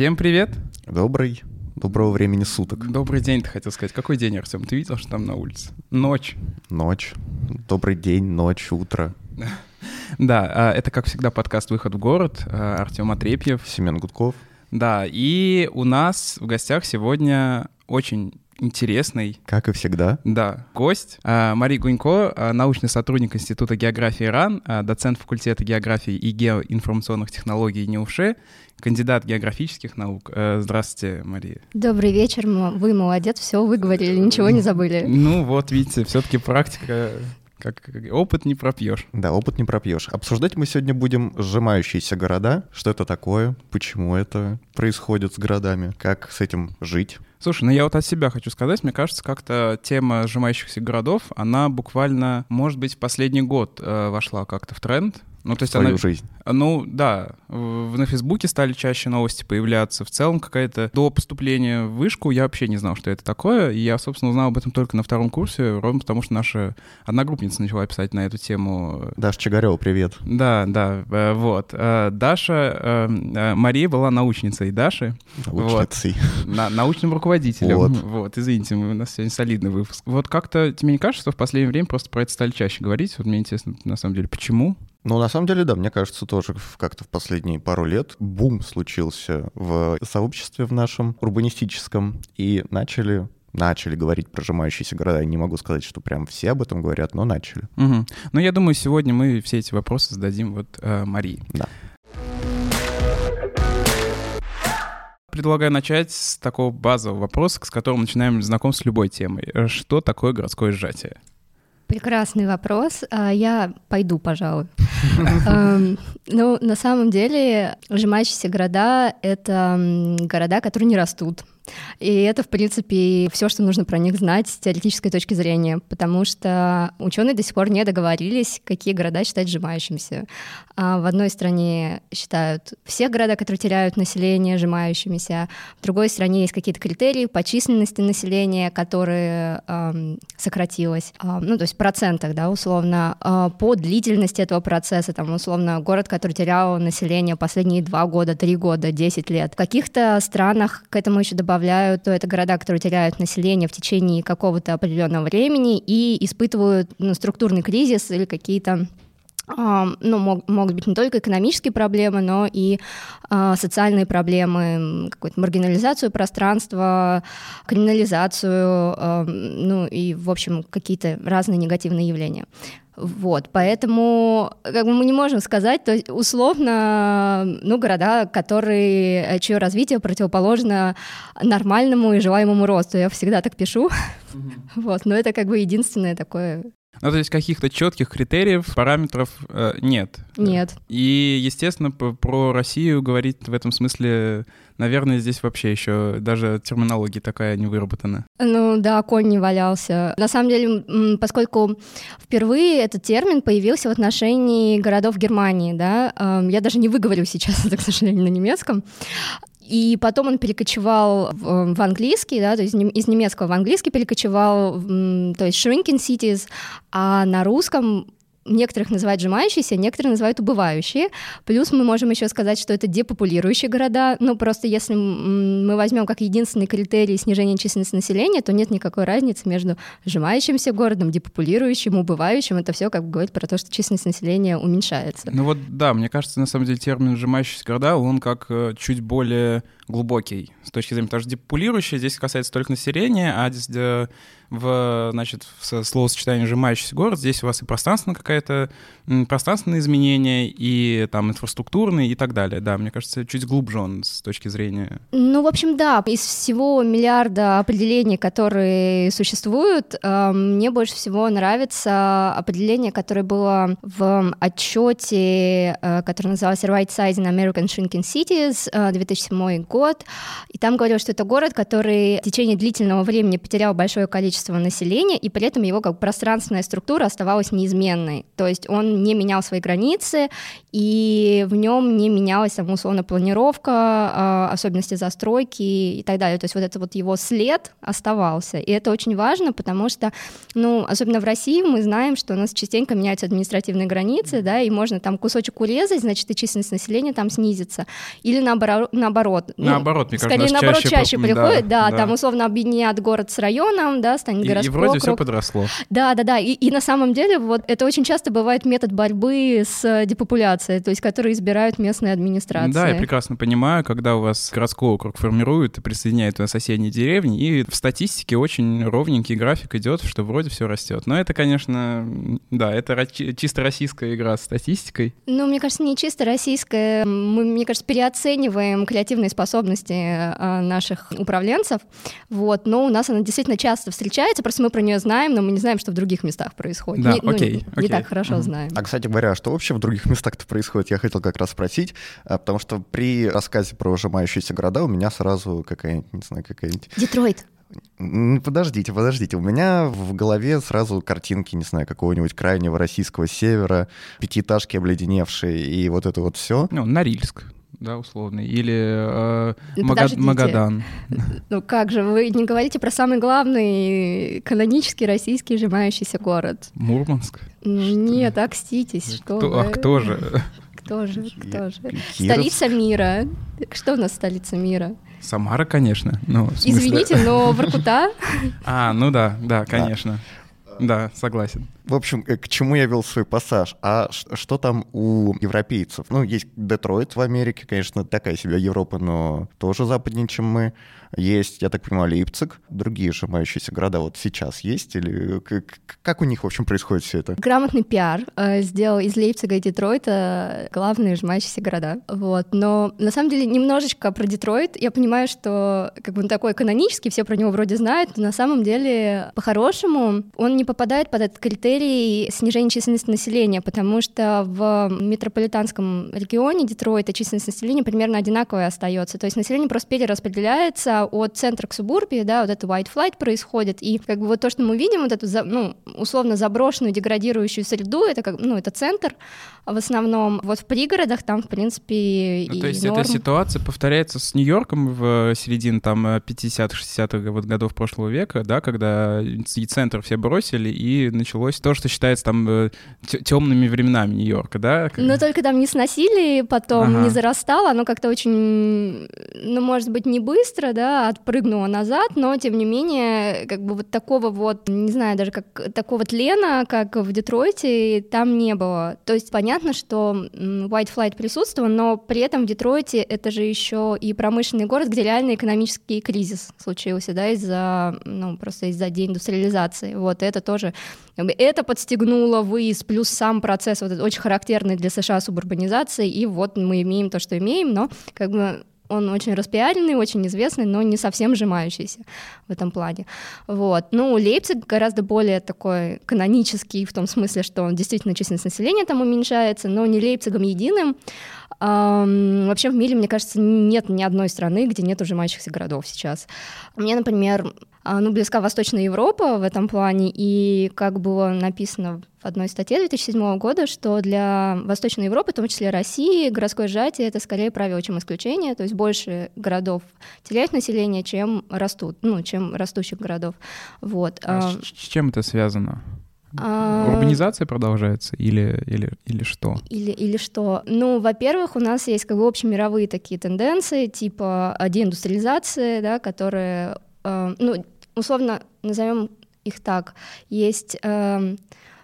Всем привет! Добрый. Доброго времени суток. Добрый день, ты хотел сказать. Какой день, Артем? Ты видел, что там на улице? Ночь. Ночь. Добрый день, ночь, утро. Да, а, это, как всегда, подкаст «Выход в город». А, Артем Отрепьев. Семен Гудков. Да, и у нас в гостях сегодня очень интересный. Как и всегда. Да, гость. А, Мария Гунько, научный сотрудник Института географии РАН, доцент факультета географии и геоинформационных технологий НИУШЕ, кандидат географических наук. Здравствуйте, Мария. Добрый вечер. Вы молодец, все выговорили, ничего не забыли. Ну вот, видите, все-таки практика как опыт не пропьешь. Да, опыт не пропьешь. Обсуждать мы сегодня будем сжимающиеся города. Что это такое? Почему это происходит с городами? Как с этим жить? Слушай, ну я вот от себя хочу сказать, мне кажется, как-то тема сжимающихся городов, она буквально, может быть, в последний год э, вошла как-то в тренд. Ну, то есть Свою она... жизнь. Ну, да. В, на Фейсбуке стали чаще новости появляться. В целом какая-то... До поступления в вышку я вообще не знал, что это такое. И я, собственно, узнал об этом только на втором курсе, ровно потому что наша одногруппница начала писать на эту тему. Даша Чигарева, привет. Да, да, э, вот. Э, Даша... Э, Мария была научницей Даши. Научницей. Вот. На, научным руководителем. Вот. вот. Извините, у нас сегодня солидный выпуск. Вот как-то тебе не кажется, что в последнее время просто про это стали чаще говорить? Вот мне интересно, на самом деле, почему? Ну, на самом деле, да, мне кажется, тоже как-то в последние пару лет бум случился в сообществе в нашем урбанистическом, и начали начали говорить про сжимающиеся города. Я не могу сказать, что прям все об этом говорят, но начали. Угу. Ну, я думаю, сегодня мы все эти вопросы зададим вот э, Марии. Да. Предлагаю начать с такого базового вопроса, с которым начинаем знакомство с любой темой. Что такое городское сжатие? Прекрасный вопрос. А, я пойду, пожалуй. Эм, ну, на самом деле, сжимающиеся города — это города, которые не растут. И это, в принципе, все, что нужно про них знать с теоретической точки зрения, потому что ученые до сих пор не договорились, какие города считать сжимающимися. А в одной стране считают все города, которые теряют население, сжимающимися, в другой стране есть какие-то критерии по численности населения, которые эм, сократилось, э, ну, то есть в процентах, да, условно, э, по длительности этого процесса, там, условно, город, который терял население последние два года, три года, десять лет. В каких-то странах к этому еще добавляют добавляют, то это города, которые теряют население в течение какого-то определенного времени и испытывают ну, структурный кризис или какие-то ну, мог, могут быть не только экономические проблемы, но и э, социальные проблемы, какую-то маргинализацию пространства, криминализацию, э, ну и, в общем, какие-то разные негативные явления. Вот, поэтому как бы мы не можем сказать, то есть условно, ну, города, которые, э, чье развитие противоположно нормальному и желаемому росту. Я всегда так пишу. Mm-hmm. Вот, но это как бы единственное такое ну, то есть каких-то четких критериев, параметров э, нет. Нет. И, естественно, про Россию говорить в этом смысле, наверное, здесь вообще еще даже терминология такая не выработана. Ну да, конь не валялся. На самом деле, поскольку впервые этот термин появился в отношении городов Германии, да, я даже не выговорю сейчас это, к сожалению, на немецком, и потом он перекочевал в, в английский, да, то есть из немецкого в английский перекочевал, то есть shrinking cities, а на русском некоторых называют сжимающиеся, некоторые называют убывающие. Плюс мы можем еще сказать, что это депопулирующие города. Ну, просто если мы возьмем как единственный критерий снижения численности населения, то нет никакой разницы между сжимающимся городом, депопулирующим, убывающим. Это все как бы говорит про то, что численность населения уменьшается. Ну вот да, мне кажется, на самом деле термин сжимающиеся города, он как э, чуть более глубокий с точки зрения, потому что депопулирующие здесь касается только населения, а здесь э, в, значит, в словосочетании «сжимающийся город» здесь у вас и пространственная какая-то, пространственные изменения, и там инфраструктурные и так далее. Да, мне кажется, чуть глубже он с точки зрения... Ну, в общем, да, из всего миллиарда определений, которые существуют, э, мне больше всего нравится определение, которое было в отчете, э, который назывался Right Sizing American Shrinking Cities, 2007 год, и там говорилось, что это город, который в течение длительного времени потерял большое количество количество населения, и при этом его как пространственная структура оставалась неизменной. То есть он не менял свои границы, и в нем не менялась, там, условно, планировка, а, особенности застройки и так далее. То есть вот это вот его след оставался. И это очень важно, потому что, ну, особенно в России мы знаем, что у нас частенько меняются административные границы, да, и можно там кусочек урезать, значит, и численность населения там снизится. Или наоборот, наоборот. Ну, наоборот, мне скорее кажется, наоборот чаще, чаще приходит, да, да. там условно объединят город с районом, да, станет И, и городской вроде все округ. подросло. Да, да, да. И, и на самом деле вот это очень часто бывает метод борьбы с э, депопуляцией, то есть которые избирают местные администрации. Да, я прекрасно понимаю, когда у вас городской округ формируют и присоединяют на соседние деревни, и в статистике очень ровненький график идет, что вроде все растет. Но это, конечно, да, это чисто российская игра с статистикой. Ну, мне кажется, не чисто российское. Мы, мне кажется, переоцениваем креативные способности э, наших управленцев. Вот, но у нас она действительно часто встречается, просто мы про нее знаем, но мы не знаем, что в других местах происходит. Да, не, ну, окей, не окей. так хорошо Мгм. знаем. А, кстати говоря, что вообще в других местах-то происходит, я хотел как раз спросить, а, потому что при рассказе про сжимающиеся города у меня сразу какая-нибудь, не знаю, какая-нибудь... Детройт. Подождите, подождите, у меня в голове сразу картинки, не знаю, какого-нибудь крайнего российского севера, пятиэтажки обледеневшие и вот это вот все. Ну, Норильск, да, условный. Или э, Ну, Мага- подождите. Магадан. Ну как же, вы не говорите про самый главный канонический российский сжимающийся город. Мурманск. Нет, окститесь, что Кто- вы. а кто же? Кто же, кто же? Кировск. Столица мира. Что у нас столица мира? Самара, конечно. Ну, смысле- Извините, но Воркута? А, ну да, да, конечно. Да, согласен. В общем, э, к чему я вел свой пассаж? А что там у европейцев? Ну, есть Детройт в Америке, конечно, такая себе Европа, но тоже западнее, чем мы. Есть, я так понимаю, Лейпциг. Другие сжимающиеся города вот сейчас есть? Или как у них, в общем, происходит все это? Грамотный пиар э, сделал из Лейпцига и Детройта главные сжимающиеся города. Вот. Но на самом деле немножечко про Детройт. Я понимаю, что как бы он такой канонический, все про него вроде знают, но на самом деле по-хорошему он не попадает под этот критерий снижения численности населения, потому что в метрополитанском регионе Детройта численность населения примерно одинаковая остается. То есть население просто перераспределяется от центра к субурбии, да, вот это white flight происходит, и как бы вот то, что мы видим, вот эту, ну, условно заброшенную, деградирующую среду, это как, ну, это центр в основном. Вот в пригородах там, в принципе, Ну, и то есть норм. эта ситуация повторяется с Нью-Йорком в середине там 50-60-х вот годов прошлого века, да, когда и центр все бросили, и началось то, что считается там темными временами Нью-Йорка, да? Но только там не сносили, потом Ага. не зарастало, оно как-то очень, ну, может быть, не быстро, да, отпрыгнуло назад, но, тем не менее, как бы вот такого вот, не знаю, даже как такого тлена, как в Детройте, там не было. То есть понятно, что White Flight присутствовал, но при этом в Детройте это же еще и промышленный город, где реально экономический кризис случился, да, из-за, ну, просто из-за деиндустриализации. Вот, это тоже, это подстегнуло выезд, плюс сам процесс вот этот очень характерный для США субурбанизации, и вот мы имеем то, что имеем, но как бы он очень распиаренный, очень известный, но не совсем сжимающийся в этом плане. Вот. Ну, Лейпциг гораздо более такой канонический в том смысле, что он действительно численность населения там уменьшается, но не Лейпцигом единым. Ам, вообще в мире, мне кажется, нет ни одной страны, где нет ужимающихся городов сейчас. Мне, например, ну, близка Восточная Европа в этом плане, и как было написано в одной статье 2007 года, что для Восточной Европы, в том числе России, городское сжатие — это скорее правило, чем исключение, то есть больше городов теряют население, чем растут, ну, чем растущих городов. Вот. А А, с, чем это связано? а, Урбанизация продолжается или, или, или что? Или, или что? Ну, во-первых, у нас есть как бы общемировые такие тенденции, типа деиндустриализации, да, которые, ну, условно назовем их так. Есть эм,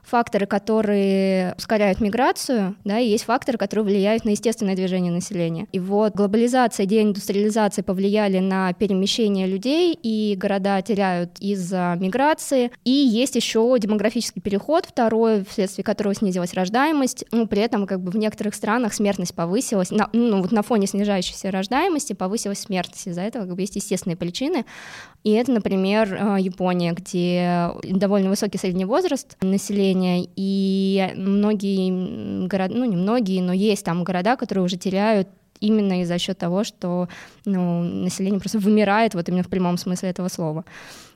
факторы, которые ускоряют миграцию, да, и есть факторы, которые влияют на естественное движение населения. И вот глобализация, деиндустриализация повлияли на перемещение людей, и города теряют из-за миграции. И есть еще демографический переход, второй, вследствие которого снизилась рождаемость. Ну, при этом как бы в некоторых странах смертность повысилась. На, ну, вот на фоне снижающейся рождаемости повысилась смертность. Из-за этого как бы есть естественные причины. И это, например, э, Япония, где довольно высокий средний возраст населения, и многие города, ну не многие, но есть там города, которые уже теряют именно из-за счет того, что ну, население просто вымирает, вот именно в прямом смысле этого слова.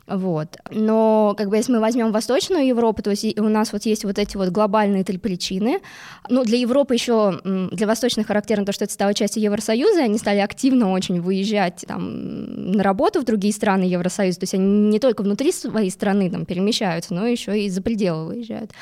Вот. Но как бы если мы возьмем Восточную Европу, то есть у нас вот есть вот эти вот глобальные три причины. Ну, для Европы еще, для Восточной характерно то, что это стало частью Евросоюза, они стали активно очень выезжать там на работу в другие страны Евросоюза, то есть они не только внутри своей страны там перемещаются, но еще и за пределы выезжают.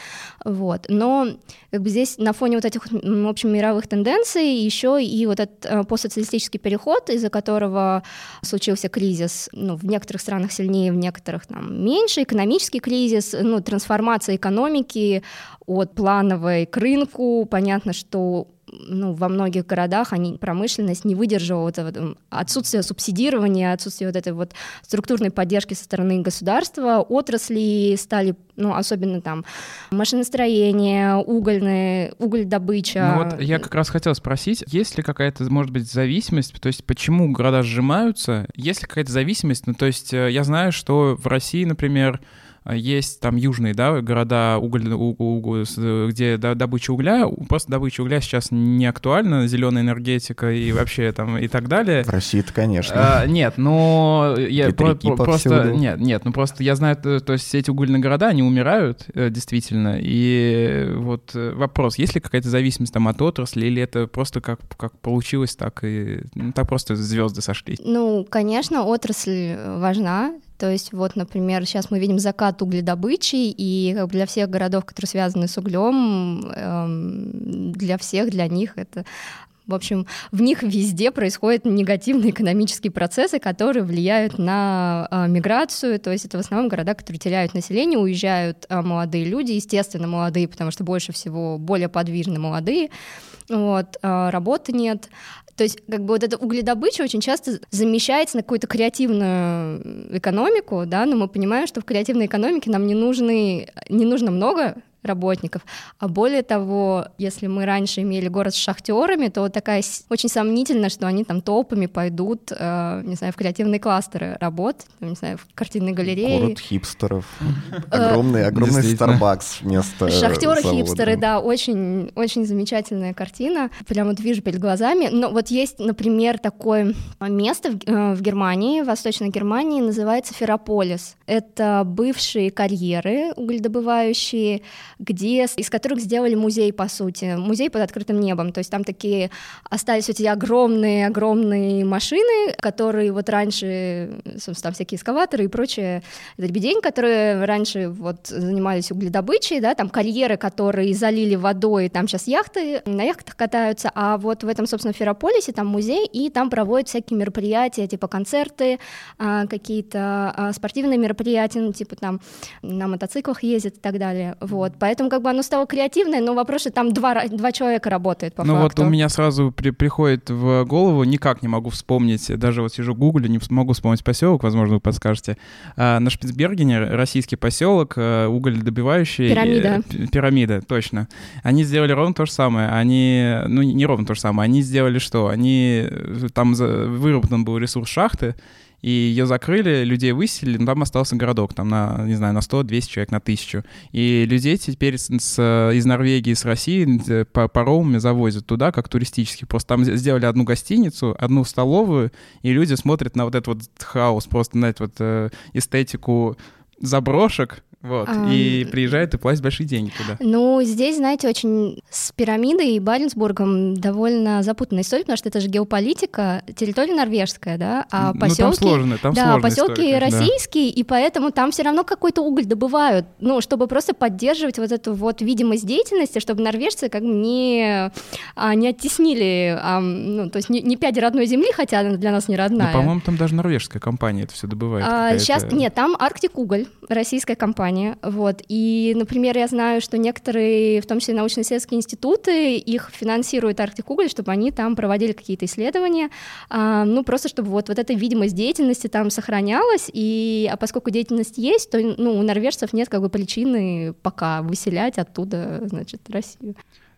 Вот. Но как бы здесь на фоне вот этих, в общем, мировых тенденций еще и вот этот э, постсоциалистический переход, из-за которого случился кризис, ну, в некоторых странах сильнее, в некоторых там меньше, экономический кризис, ну, трансформация экономики от плановой к рынку. Понятно, что ну, во многих городах они, промышленность не выдержала вот этого, отсутствие субсидирования, отсутствие вот этой вот структурной поддержки со стороны государства, отрасли стали, ну, особенно там машиностроение, угольные, уголь добыча. Ну вот я как раз хотел спросить, есть ли какая-то, может быть, зависимость, то есть почему города сжимаются, есть ли какая-то зависимость, ну, то есть э, я знаю, что в России, например, есть там южные, да, города, уголь, у, у, где добыча угля, просто добыча угля сейчас не актуальна, зеленая энергетика и вообще там и так далее. В России-то, конечно. А, нет, но я про, просто, нет, нет, ну просто я знаю, то, то есть все эти угольные города, они умирают, э, действительно, и вот э, вопрос, есть ли какая-то зависимость там от отрасли, или это просто как, как получилось, так и, ну, так просто звезды сошли? Ну, конечно, отрасль важна, то есть вот, например, сейчас мы видим закат угледобычи, и для всех городов, которые связаны с углем, эм, для всех, для них это в общем, в них везде происходят негативные экономические процессы, которые влияют на э, миграцию. То есть это в основном города, которые теряют население, уезжают э, молодые люди, естественно, молодые, потому что больше всего более подвижны молодые. Вот, э, работы нет. То есть как бы вот эта угледобыча очень часто замещается на какую-то креативную экономику, да, но мы понимаем, что в креативной экономике нам не, нужны, не нужно много работников. А более того, если мы раньше имели город с шахтерами, то такая очень сомнительно, что они там толпами пойдут, э, не знаю, в креативные кластеры работать, не знаю, в картинной галерее. Город хипстеров. Огромный, огромный Starbucks вместо Шахтеры хипстеры, да, очень, очень замечательная картина. Прямо вот вижу перед глазами. Но вот есть, например, такое место в, э, в Германии, в Восточной Германии, называется Феррополис. Это бывшие карьеры угледобывающие, где, из которых сделали музей, по сути, музей под открытым небом, то есть там такие остались эти огромные-огромные машины, которые вот раньше, собственно, там всякие эскаваторы и прочее, дребедень, которые раньше вот занимались угледобычей, да, там карьеры, которые залили водой, там сейчас яхты, на яхтах катаются, а вот в этом, собственно, Феррополисе там музей, и там проводят всякие мероприятия, типа концерты, а, какие-то а, спортивные мероприятия, ну, типа там на мотоциклах ездят и так далее, вот, Поэтому как бы оно стало креативное, но вопрос, что там два, два человека работает по ну факту. вот у меня сразу при, приходит в голову, никак не могу вспомнить, даже вот сижу в гугле, не могу вспомнить поселок, возможно, вы подскажете. А, на Шпицбергене российский поселок, а, уголедобивающий. Пирамида. Э, пирамида, точно. Они сделали ровно то же самое. Они, ну не ровно то же самое, они сделали что? Они, э, там выработан был ресурс шахты, и ее закрыли, людей выселили, но там остался городок, там на, не знаю, на 100-200 человек, на 1000. И людей теперь с, с, из Норвегии, с России по паромами завозят туда, как туристических. Просто там сделали одну гостиницу, одну столовую, и люди смотрят на вот этот вот хаос, просто на эту вот э, эстетику заброшек, вот, а, и приезжают и платят большие деньги туда. Ну, здесь, знаете, очень с пирамидой и Баренцбургом довольно запутанная история, потому что это же геополитика, территория норвежская, да, а поселки... Ну, там сложно, там Да, поселки история, российские, да. и поэтому там все равно какой-то уголь добывают, ну, чтобы просто поддерживать вот эту вот видимость деятельности, чтобы норвежцы как бы не, а, не оттеснили, а, ну, то есть не, не пять родной земли, хотя она для нас не родная. Ну, по-моему, там даже норвежская компания это все добывает. А, сейчас, нет, там Арктик Уголь, российская компания, образования. Вот. И, например, я знаю, что некоторые, в том числе научно-исследовательские институты, их финансирует Арктик Уголь, чтобы они там проводили какие-то исследования, а, ну, просто чтобы вот, вот эта видимость деятельности там сохранялась, и, а поскольку деятельность есть, то, ну, у норвежцев нет как бы причины пока выселять оттуда, значит, Россию.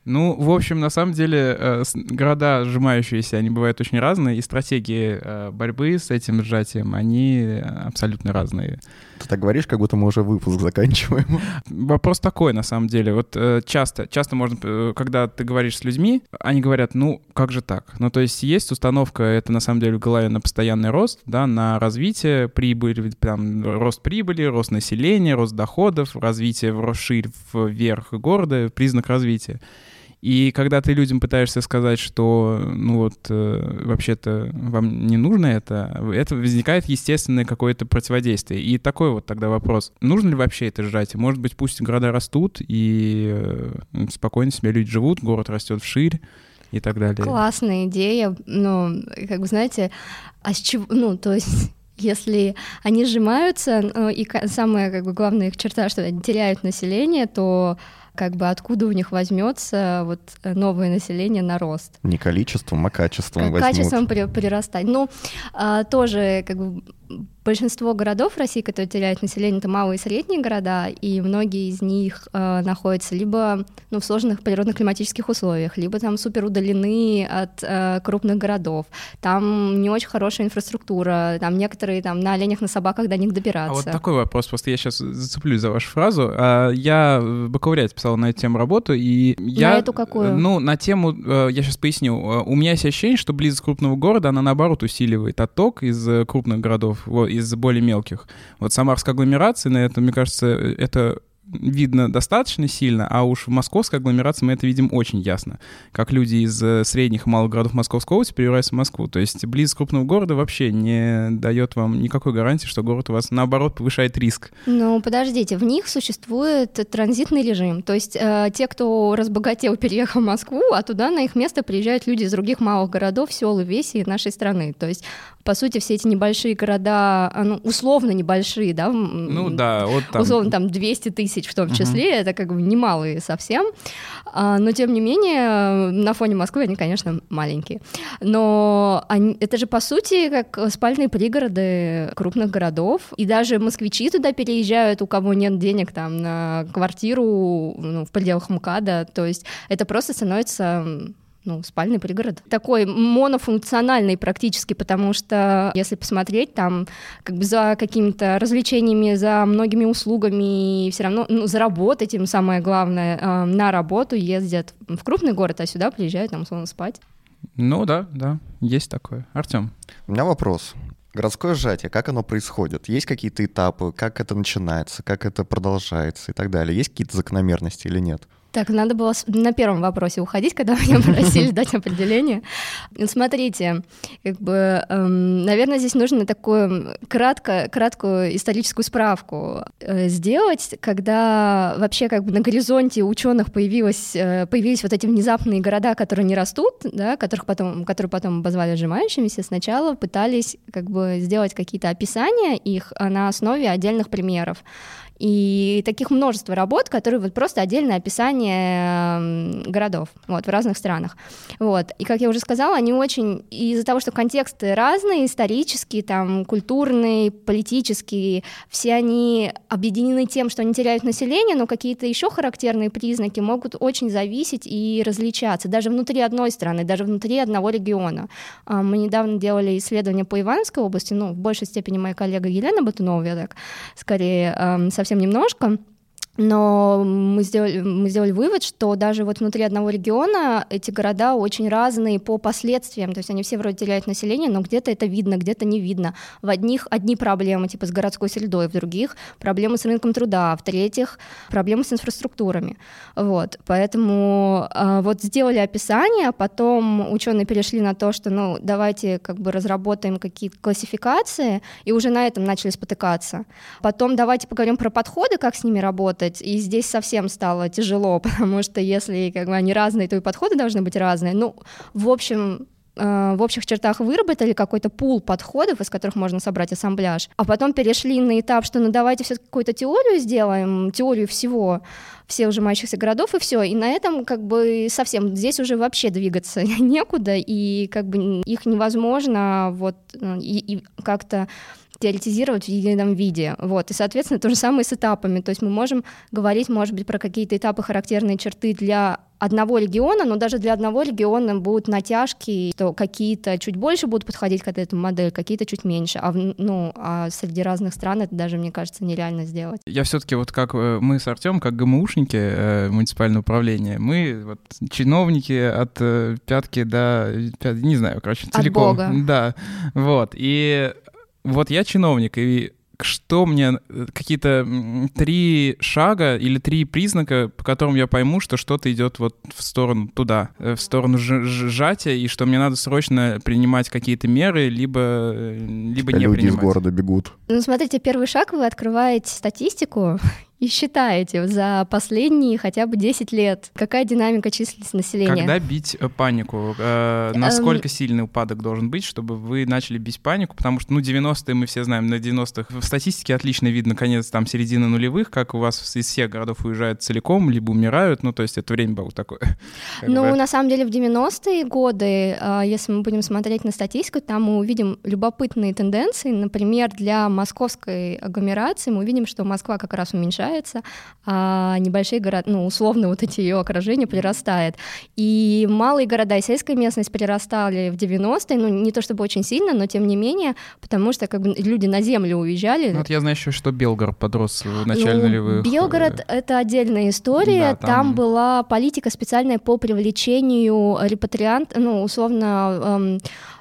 Ну, в общем, на самом деле, э, города сжимающиеся, они бывают очень разные, и стратегии э, борьбы с этим сжатием, они абсолютно разные. Ты так говоришь, как будто мы уже выпуск заканчиваем. Вопрос такой, на самом деле. Вот э, часто, часто можно, э, когда ты говоришь с людьми, они говорят, ну, как же так? Ну, то есть есть установка, это на самом деле в голове на постоянный рост, да, на развитие прибыли, там, рост прибыли, рост населения, рост доходов, развитие в ширь вверх города, признак развития. И когда ты людям пытаешься сказать, что, ну вот, э, вообще-то вам не нужно это, это возникает естественное какое-то противодействие. И такой вот тогда вопрос, нужно ли вообще это сжатие? Может быть, пусть города растут, и э, спокойно себе люди живут, город растет вширь, и так далее. Классная идея, ну, как бы, знаете, а с чего, ну, то есть если они сжимаются, ну, и самая как бы главная их черта, что они теряют население, то как бы откуда у них возьмется вот новое население на рост. Не количеством, а качеством возьмут. Качеством прирастать. Ну, а, тоже как бы большинство городов России, которые теряют население, это малые и средние города, и многие из них э, находятся либо ну, в сложных природно-климатических условиях, либо там супер удалены от э, крупных городов. Там не очень хорошая инфраструктура, там некоторые там на оленях, на собаках до них добираться. А вот такой вопрос, просто я сейчас зацеплюсь за вашу фразу. А, я в бакалавриате писал на эту тему работу, и я... На эту какую? Ну, на тему, э, я сейчас поясню. Э, у меня есть ощущение, что близость крупного города, она наоборот усиливает отток из э, крупных городов из более мелких. Вот самарская агломерация, на это, мне кажется, это видно достаточно сильно, а уж в московской агломерации мы это видим очень ясно. Как люди из э, средних и малых городов Московской области перебираются в Москву. То есть близ крупного города вообще не дает вам никакой гарантии, что город у вас, наоборот, повышает риск. Ну, подождите, в них существует транзитный режим. То есть э, те, кто разбогател, переехал в Москву, а туда на их место приезжают люди из других малых городов, сел и веси нашей страны. То есть по сути, все эти небольшие города, а, ну, условно небольшие, да? Ну да, вот там... Условно, там 200 тысяч в том числе, uh-huh. это как бы немалые совсем, а, но тем не менее, на фоне Москвы они, конечно, маленькие. Но они, это же, по сути, как спальные пригороды крупных городов, и даже москвичи туда переезжают, у кого нет денег там на квартиру ну, в пределах МКАДа, то есть это просто становится ну, спальный пригород. Такой монофункциональный практически, потому что, если посмотреть, там как бы за какими-то развлечениями, за многими услугами, все равно ну, заработать им самое главное, э, на работу ездят в крупный город, а сюда приезжают там, условно, спать. Ну да, да, есть такое. Артем. У меня вопрос. Городское сжатие, как оно происходит? Есть какие-то этапы, как это начинается, как это продолжается и так далее? Есть какие-то закономерности или нет? Так, надо было на первом вопросе уходить, когда меня просили дать определение. Смотрите, как бы, эм, наверное, здесь нужно такую кратко, краткую историческую справку э, сделать, когда вообще как бы на горизонте ученых появилось, э, появились вот эти внезапные города, которые не растут, да, которых потом, которые потом обозвали сжимающимися, сначала пытались как бы сделать какие-то описания их на основе отдельных примеров. И таких множество работ, которые вот просто отдельное описание городов вот, в разных странах. Вот. И, как я уже сказала, они очень, из-за того, что контексты разные, исторические, там, культурные, политические, все они объединены тем, что они теряют население, но какие-то еще характерные признаки могут очень зависеть и различаться, даже внутри одной страны, даже внутри одного региона. А, мы недавно делали исследование по Ивановской области, ну, в большей степени моя коллега Елена Батунова, я так скорее совсем совсем немножко, но мы сделали, мы сделали вывод, что даже вот внутри одного региона эти города очень разные по последствиям. То есть они все вроде теряют население, но где-то это видно, где-то не видно. В одних одни проблемы типа с городской средой, в других проблемы с рынком труда, в третьих проблемы с инфраструктурами. Вот. Поэтому э, вот сделали описание, а потом ученые перешли на то, что ну давайте как бы разработаем какие-то классификации, и уже на этом начали спотыкаться. Потом давайте поговорим про подходы, как с ними работать работать, и здесь совсем стало тяжело, потому что если как бы они разные, то и подходы должны быть разные. Ну, в общем, э, в общих чертах выработали какой-то пул подходов, из которых можно собрать ассамбляж, а потом перешли на этап, что ну давайте все какую-то теорию сделаем, теорию всего, всех ужимающихся городов, и все. И на этом как бы совсем здесь уже вообще двигаться некуда, и как бы их невозможно вот э, и, и как-то теоретизировать в едином виде. Вот. И, соответственно, то же самое с этапами. То есть мы можем говорить, может быть, про какие-то этапы, характерные черты для одного региона, но даже для одного региона будут натяжки, что какие-то чуть больше будут подходить к этой модели, какие-то чуть меньше. А, ну, а среди разных стран это даже, мне кажется, нереально сделать. Я все-таки вот как э, мы с Артем, как ГМУшники э, муниципального управления, мы вот чиновники от э, пятки до, не знаю, короче, целиком. От Бога. Да, вот. И вот я чиновник, и что мне э, какие-то три шага или три признака, по которым я пойму, что что-то идет вот в сторону туда, э, в сторону сжатия, и что мне надо срочно принимать какие-то меры, либо, э, либо не Люди принимать. из города бегут. Ну, смотрите, первый шаг вы открываете статистику и считаете за последние хотя бы 10 лет, какая динамика численности населения. Когда бить э, панику? Э, насколько эм... сильный упадок должен быть, чтобы вы начали бить панику? Потому что, ну, 90-е мы все знаем, на 90-х в статистике отлично видно конец там середины нулевых, как у вас из всех городов уезжают целиком, либо умирают, ну, то есть это время было такое. Ну, бы. на самом деле в 90-е годы, а, если мы будем смотреть на статистику, там мы увидим любопытные тенденции. Например, для московской агломерации мы увидим, что Москва как раз уменьшается уменьшается, а небольшие города, ну, условно, вот эти ее окружения прирастает. И малые города и сельская местность прирастали в 90-е, ну, не то чтобы очень сильно, но тем не менее, потому что как бы люди на землю уезжали. Ну, вот я знаю еще, что Белгород подрос в начале ну, нулевых. Белгород — это отдельная история, да, там... там была политика специальная по привлечению репатриант, ну, условно, эм,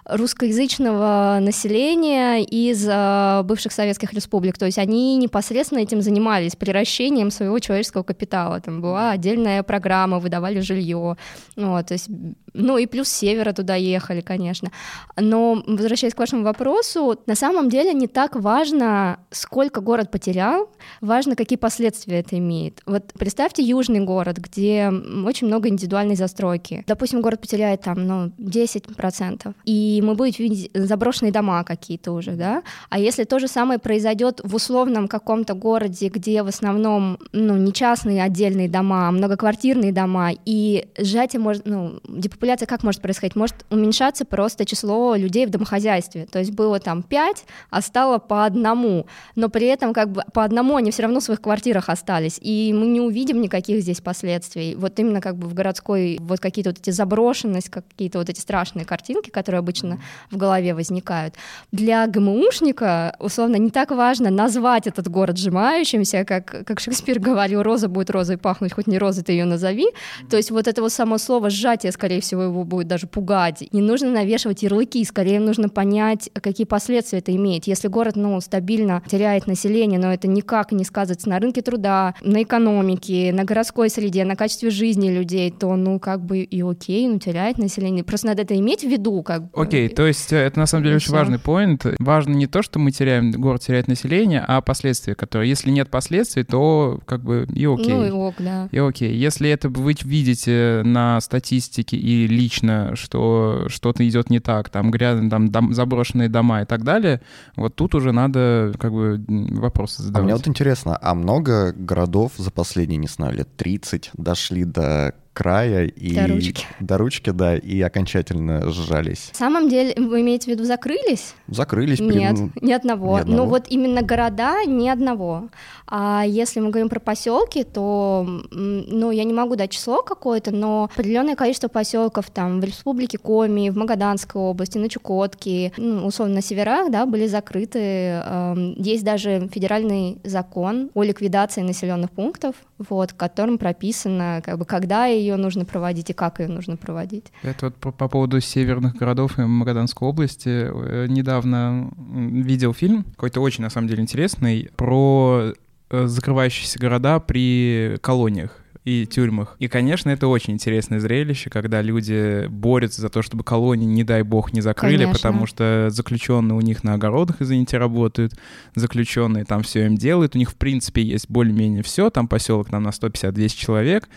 русскоязычного населения из э, бывших советских республик. То есть они непосредственно этим занимались, приращением своего человеческого капитала. Там была отдельная программа, выдавали жилье. Вот, то есть, ну и плюс с севера туда ехали, конечно. Но возвращаясь к вашему вопросу, на самом деле не так важно, сколько город потерял, важно, какие последствия это имеет. Вот представьте южный город, где очень много индивидуальной застройки. Допустим, город потеряет там ну, 10%. И и мы будем видеть заброшенные дома какие-то уже, да. А если то же самое произойдет в условном каком-то городе, где в основном ну, не частные отдельные дома, а многоквартирные дома, и сжатие может, ну, депопуляция как может происходить? Может уменьшаться просто число людей в домохозяйстве. То есть было там пять, а стало по одному, но при этом как бы по одному они все равно в своих квартирах остались, и мы не увидим никаких здесь последствий. Вот именно как бы в городской вот какие-то вот эти заброшенность, какие-то вот эти страшные картинки, которые обычно обычно в голове возникают. Для ГМУшника, условно, не так важно назвать этот город сжимающимся, как, как Шекспир говорил, роза будет розой пахнуть, хоть не розой ты ее назови. То есть вот это вот само слово сжатие, скорее всего, его будет даже пугать. Не нужно навешивать ярлыки, скорее нужно понять, какие последствия это имеет. Если город, ну, стабильно теряет население, но это никак не сказывается на рынке труда, на экономике, на городской среде, на качестве жизни людей, то, ну, как бы и окей, ну, теряет население. Просто надо это иметь в виду, как бы. Окей, то есть э, это на самом деле очень важный поинт. Важно не то, что мы теряем, город теряет население, а последствия, которые, если нет последствий, то как бы и окей. Ну и ок, да. И окей. Если это вы видите на статистике и лично, что что-то идет не так, там грязные, там дом, заброшенные дома и так далее, вот тут уже надо как бы вопросы задавать. А мне вот интересно, а много городов за последние, не знаю, лет 30 дошли до края и до ручки. до ручки, да, и окончательно сжались. В самом деле, вы имеете в виду закрылись? Закрылись. Нет, при... ни, одного. ни одного. Ну вот именно города ни одного. А если мы говорим про поселки, то, ну, я не могу дать число какое-то, но определенное количество поселков там в Республике Коми, в Магаданской области, на Чукотке, ну, условно на северах, да, были закрыты. Эм, есть даже федеральный закон о ликвидации населенных пунктов, вот, в котором прописано, как бы, когда ее нужно проводить и как ее нужно проводить. Это вот по, по поводу северных городов и Магаданской области. Э, недавно видел фильм, какой-то очень, на самом деле, интересный, про э, закрывающиеся города при колониях и тюрьмах. И, конечно, это очень интересное зрелище, когда люди борются за то, чтобы колонии, не дай бог, не закрыли, конечно. потому что заключенные у них на огородах, извините, работают, заключенные там все им делают, у них, в принципе, есть более-менее все, там поселок нам на 150-200 человек,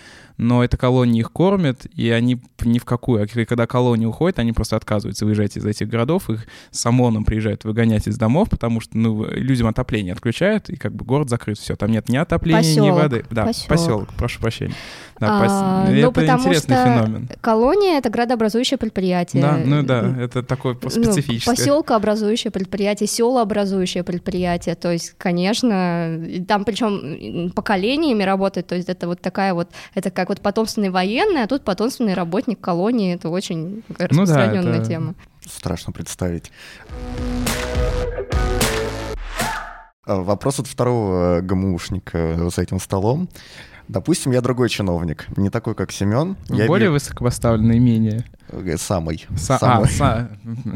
но эта колония их кормит, и они ни в какую. А когда колония уходит, они просто отказываются выезжать из этих городов, их с ОМОНом приезжают выгонять из домов, потому что ну, людям отопление отключают, и как бы город закрыт, все, там нет ни отопления, поселок. ни воды. Да, поселок, поселок прошу прощения Да, а, ну, это интересный что феномен. Колония — это градообразующее предприятие. Да, ну да, это такое ну, специфическое. Ну, поселкообразующее предприятие, селообразующее предприятие. То есть, конечно, там причем поколениями работает, то есть это вот такая вот, это как вот потомственный военный, а тут потомственный работник колонии. Это очень распространенная ну, да, это... тема. Страшно представить. А, вопрос от второго ГМУшника за этим столом. Допустим, я другой чиновник, не такой, как Семен. Более я... высокопоставленный, менее. Э, самый. Са- самый, а, са...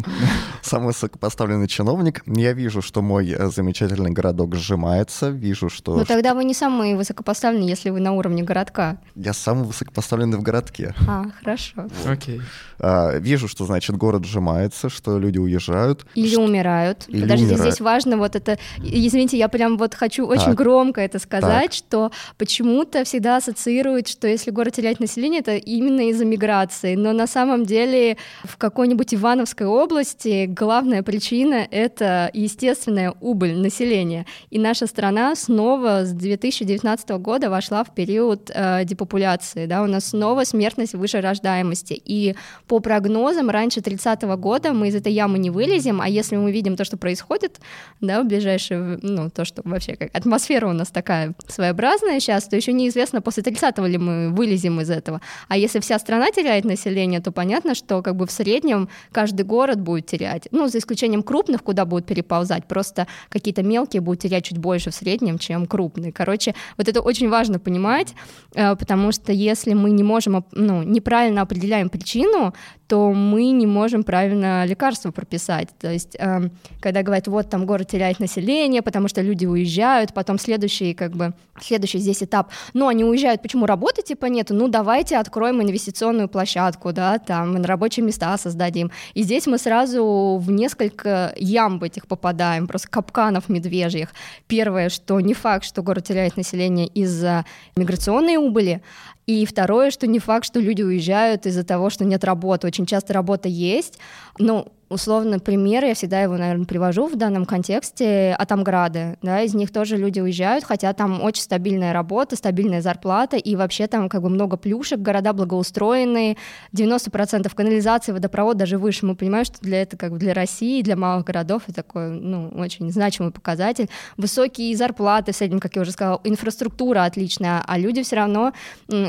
самый высокопоставленный чиновник. Я вижу, что мой э, замечательный городок сжимается, вижу, что... Ну тогда вы не самый высокопоставленный, если вы на уровне городка. Я самый высокопоставленный в городке. А, хорошо. Окей. А, вижу, что, значит, город сжимается, что люди уезжают. Или что... умирают. Или Подождите, умирают. здесь важно вот это... Извините, я прям вот хочу очень так. громко это сказать, так. что почему-то всегда ассоциируют, что если город теряет население, это именно из-за миграции. Но на самом деле в какой-нибудь Ивановской области главная причина — это естественная убыль населения. И наша страна снова с 2019 года вошла в период э, депопуляции. Да? У нас снова смертность выше рождаемости. И по прогнозам раньше 30 -го года мы из этой ямы не вылезем, а если мы видим то, что происходит да, в ближайшее, ну, то, что вообще как атмосфера у нас такая своеобразная сейчас, то еще неизвестно, после 30-го ли мы вылезем из этого. А если вся страна теряет население, то понятно, что как бы в среднем каждый город будет терять. Ну, за исключением крупных, куда будут переползать. Просто какие-то мелкие будут терять чуть больше в среднем, чем крупные. Короче, вот это очень важно понимать, э, потому что если мы не можем, ну, неправильно определяем причину, то мы не можем правильно лекарства прописать. То есть, э, когда говорят, вот там город теряет население, потому что люди уезжают, потом следующий, как бы, следующий здесь этап, ну, они уезжают, почему работы типа нету? Ну, давайте откроем инвестиционную площадку, да, там, рабочие места создадим. И здесь мы сразу в несколько ям этих попадаем, просто капканов медвежьих. Первое, что не факт, что город теряет население из-за миграционной убыли, и второе, что не факт, что люди уезжают из-за того, что нет работы. Очень часто работа есть, ну, условно пример, я всегда его, наверное, привожу в данном контексте, Атомграды, да, из них тоже люди уезжают, хотя там очень стабильная работа, стабильная зарплата, и вообще там как бы много плюшек, города благоустроенные, 90% канализации, водопровод даже выше, мы понимаем, что для этого, как бы для России, для малых городов это такой, ну, очень значимый показатель, высокие зарплаты в среднем, как я уже сказала, инфраструктура отличная, а люди все равно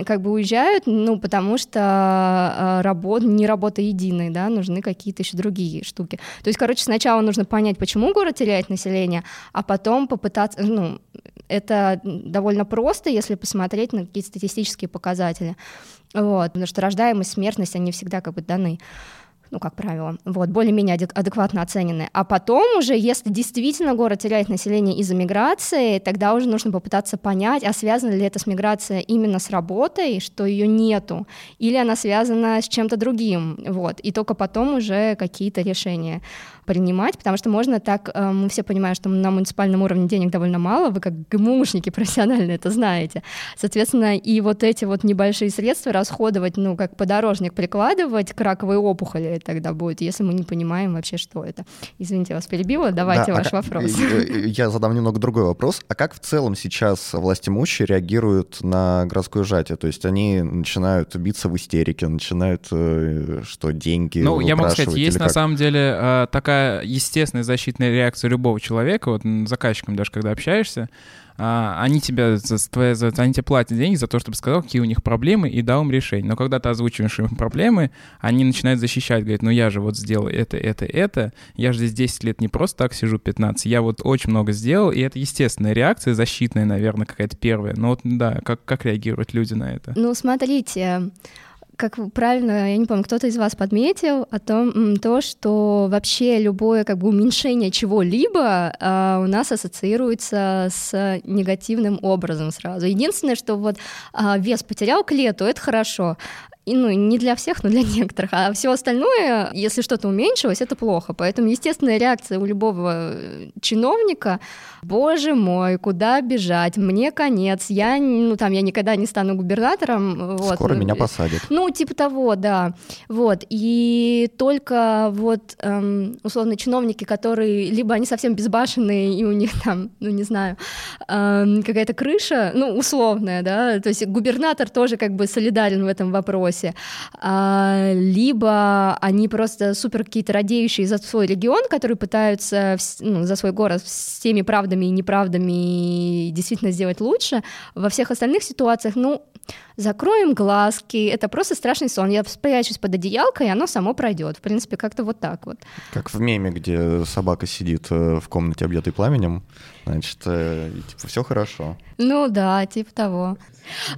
как бы уезжают, ну, потому что а, работа, не работа единой, да, нужны какие-то еще другие другие штуки. То есть, короче, сначала нужно понять, почему город теряет население, а потом попытаться, ну, это довольно просто, если посмотреть на какие-то статистические показатели. Вот, потому что рождаемость, смертность, они всегда как бы даны ну, как правило, вот, более-менее адекватно оценены. А потом уже, если действительно город теряет население из-за миграции, тогда уже нужно попытаться понять, а связана ли эта с миграцией именно с работой, что ее нету, или она связана с чем-то другим, вот, и только потом уже какие-то решения принимать, потому что можно так, э, мы все понимаем, что на муниципальном уровне денег довольно мало, вы как ГМУшники профессионально это знаете. Соответственно, и вот эти вот небольшие средства расходовать, ну, как подорожник прикладывать к раковой опухоли тогда будет, если мы не понимаем вообще, что это. Извините, вас перебила, давайте да, ваш а вопрос. Я задам немного другой вопрос. А как в целом сейчас власть имущие реагируют на городское сжатие? То есть они начинают биться в истерике, начинают, э, что деньги Ну, я могу сказать, есть на самом деле э, такая естественная защитная реакция любого человека, вот с заказчиком даже когда общаешься, а, они тебя, за, за, они тебе платят деньги за то, чтобы сказал, какие у них проблемы, и дал им решение. Но когда ты озвучиваешь им проблемы, они начинают защищать, говорят, ну я же вот сделал это, это, это, я же здесь 10 лет не просто так сижу, 15, я вот очень много сделал, и это естественная реакция, защитная, наверное, какая-то первая. Но вот, да, как, как реагируют люди на это? Ну, смотрите, как правильно, я не помню, кто-то из вас подметил о том, то, что вообще любое как бы уменьшение чего-либо э, у нас ассоциируется с негативным образом сразу. Единственное, что вот э, вес потерял к лету, это хорошо. И, ну, не для всех, но для некоторых. А все остальное, если что-то уменьшилось, это плохо. Поэтому естественная реакция у любого э, чиновника боже мой, куда бежать, мне конец, я, ну, там, я никогда не стану губернатором. Вот. Скоро меня посадят. Ну, типа того, да. Вот, и только вот, эм, условно, чиновники, которые, либо они совсем безбашенные, и у них там, ну, не знаю, эм, какая-то крыша, ну, условная, да, то есть губернатор тоже как бы солидарен в этом вопросе, а, либо они просто супер какие-то радеющие за свой регион, которые пытаются, ну, за свой город всеми правдами и неправдами действительно сделать лучше. Во всех остальных ситуациях, ну, закроем глазки, это просто страшный сон. Я спрячусь под одеялкой, и оно само пройдет. В принципе, как-то вот так вот. Как в меме, где собака сидит э, в комнате, объятой пламенем, значит, э, типа, все хорошо. Ну да, типа того.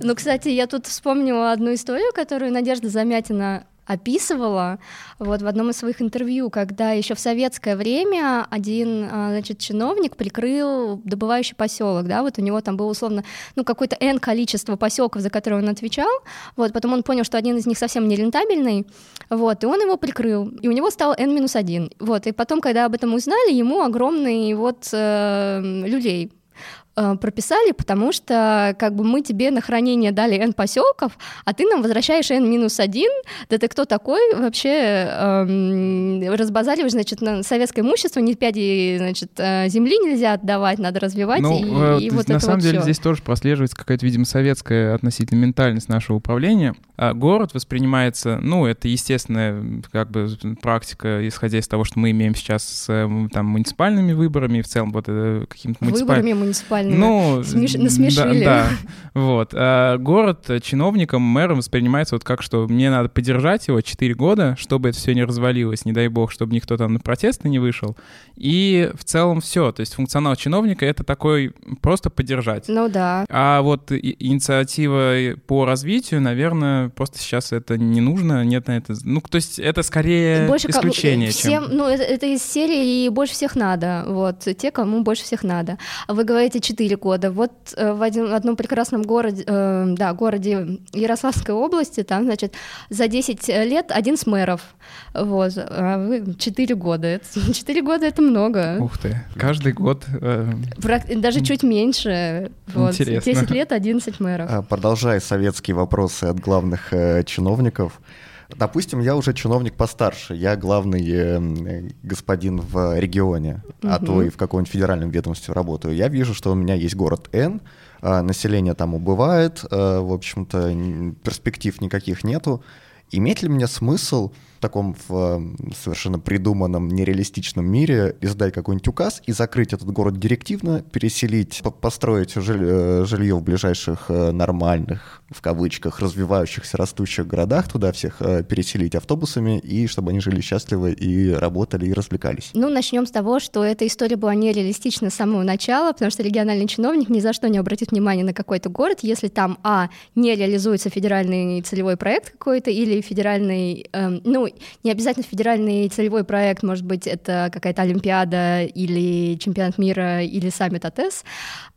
Ну, кстати, я тут вспомнила одну историю, которую Надежда Замятина описывала вот в одном из своих интервью, когда еще в советское время один а, значит, чиновник прикрыл добывающий поселок, да, вот у него там было условно, ну, какое-то N количество поселков, за которые он отвечал, вот, потом он понял, что один из них совсем не рентабельный, вот, и он его прикрыл, и у него стал N-1, вот, и потом, когда об этом узнали, ему огромный вот э, люлей Э, прописали, потому что как бы мы тебе на хранение дали N поселков, а ты нам возвращаешь N минус один, да ты кто такой вообще эм, разбазариваешь, значит, на советское имущество, ни пяди, значит, э, земли нельзя отдавать, надо развивать, ну, и, э, и вот на самом вот деле всё. здесь тоже прослеживается какая-то, видимо, советская относительно ментальность нашего управления. А город воспринимается, ну, это естественная как бы практика, исходя из того, что мы имеем сейчас с там муниципальными выборами, в целом вот каким-то муниципальным... Выборами муниципальными ну, Смеш... насмешили. Да, да. вот. А город чиновником, мэром воспринимается вот как, что мне надо поддержать его 4 года, чтобы это все не развалилось, не дай бог, чтобы никто там на протесты не вышел. И в целом все. То есть функционал чиновника — это такой просто поддержать. Ну да. А вот инициатива по развитию, наверное, просто сейчас это не нужно, нет на это... Ну, то есть это скорее больше исключение, всем, чем... Ну, это, это из серии и больше всех надо. Вот, те, кому больше всех надо. А вы говорите 4 года. Вот э, в, один, в одном прекрасном городе, э, да, городе Ярославской области, там, значит, за 10 лет один с мэров. Вот, а вы 4 года. 4 года — это много. Ух ты, каждый год... Э... Даже чуть меньше. Вот. Интересно. 10 лет, 11 мэров. А, продолжая советские вопросы от главных э, чиновников, Допустим, я уже чиновник постарше, я главный э, господин в регионе, угу. а то и в каком-нибудь федеральном ведомстве работаю. Я вижу, что у меня есть город Н, э, население там убывает, э, в общем-то, перспектив никаких нету. Имеет ли мне смысл таком в совершенно придуманном, нереалистичном мире издать какой-нибудь указ и закрыть этот город директивно, переселить, построить жилье, жилье в ближайших э, нормальных, в кавычках, развивающихся, растущих городах, туда всех э, переселить автобусами, и чтобы они жили счастливо и работали, и развлекались. Ну, начнем с того, что эта история была нереалистична с самого начала, потому что региональный чиновник ни за что не обратит внимания на какой-то город, если там, а, не реализуется федеральный целевой проект какой-то, или федеральный, эм, ну, не обязательно федеральный целевой проект, может быть, это какая-то Олимпиада или чемпионат мира или саммит АТЭС,